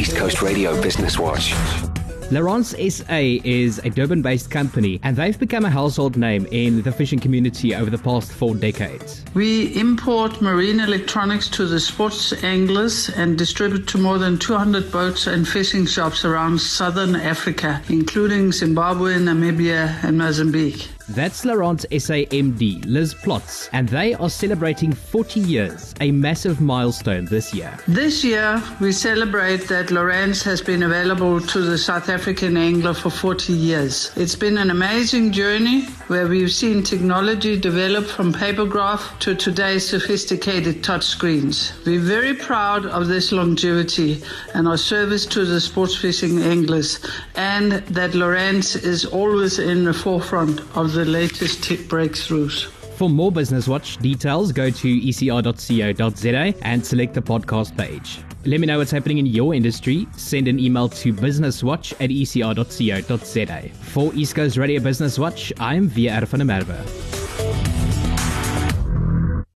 East Coast Radio Business Watch. Lowrance SA is a Durban based company and they've become a household name in the fishing community over the past four decades. We import marine electronics to the sports anglers and distribute to more than 200 boats and fishing shops around southern Africa, including Zimbabwe, Namibia, and Mozambique. That's Lowrance SAMD, Liz Plotz, and they are celebrating 40 years, a massive milestone this year. This year, we celebrate that Lowrance has been available to the South African angler for 40 years. It's been an amazing journey where we've seen technology develop from paper graph to today's sophisticated touchscreens. We're very proud of this longevity and our service to the sports fishing anglers, and that Lowrance is always in the forefront of the latest tech breakthroughs. For more Business Watch details, go to ecr.co.za and select the podcast page. Let me know what's happening in your industry. Send an email to businesswatch at ecr.co.za. For East Coast Radio Business Watch, I'm Via Merwe.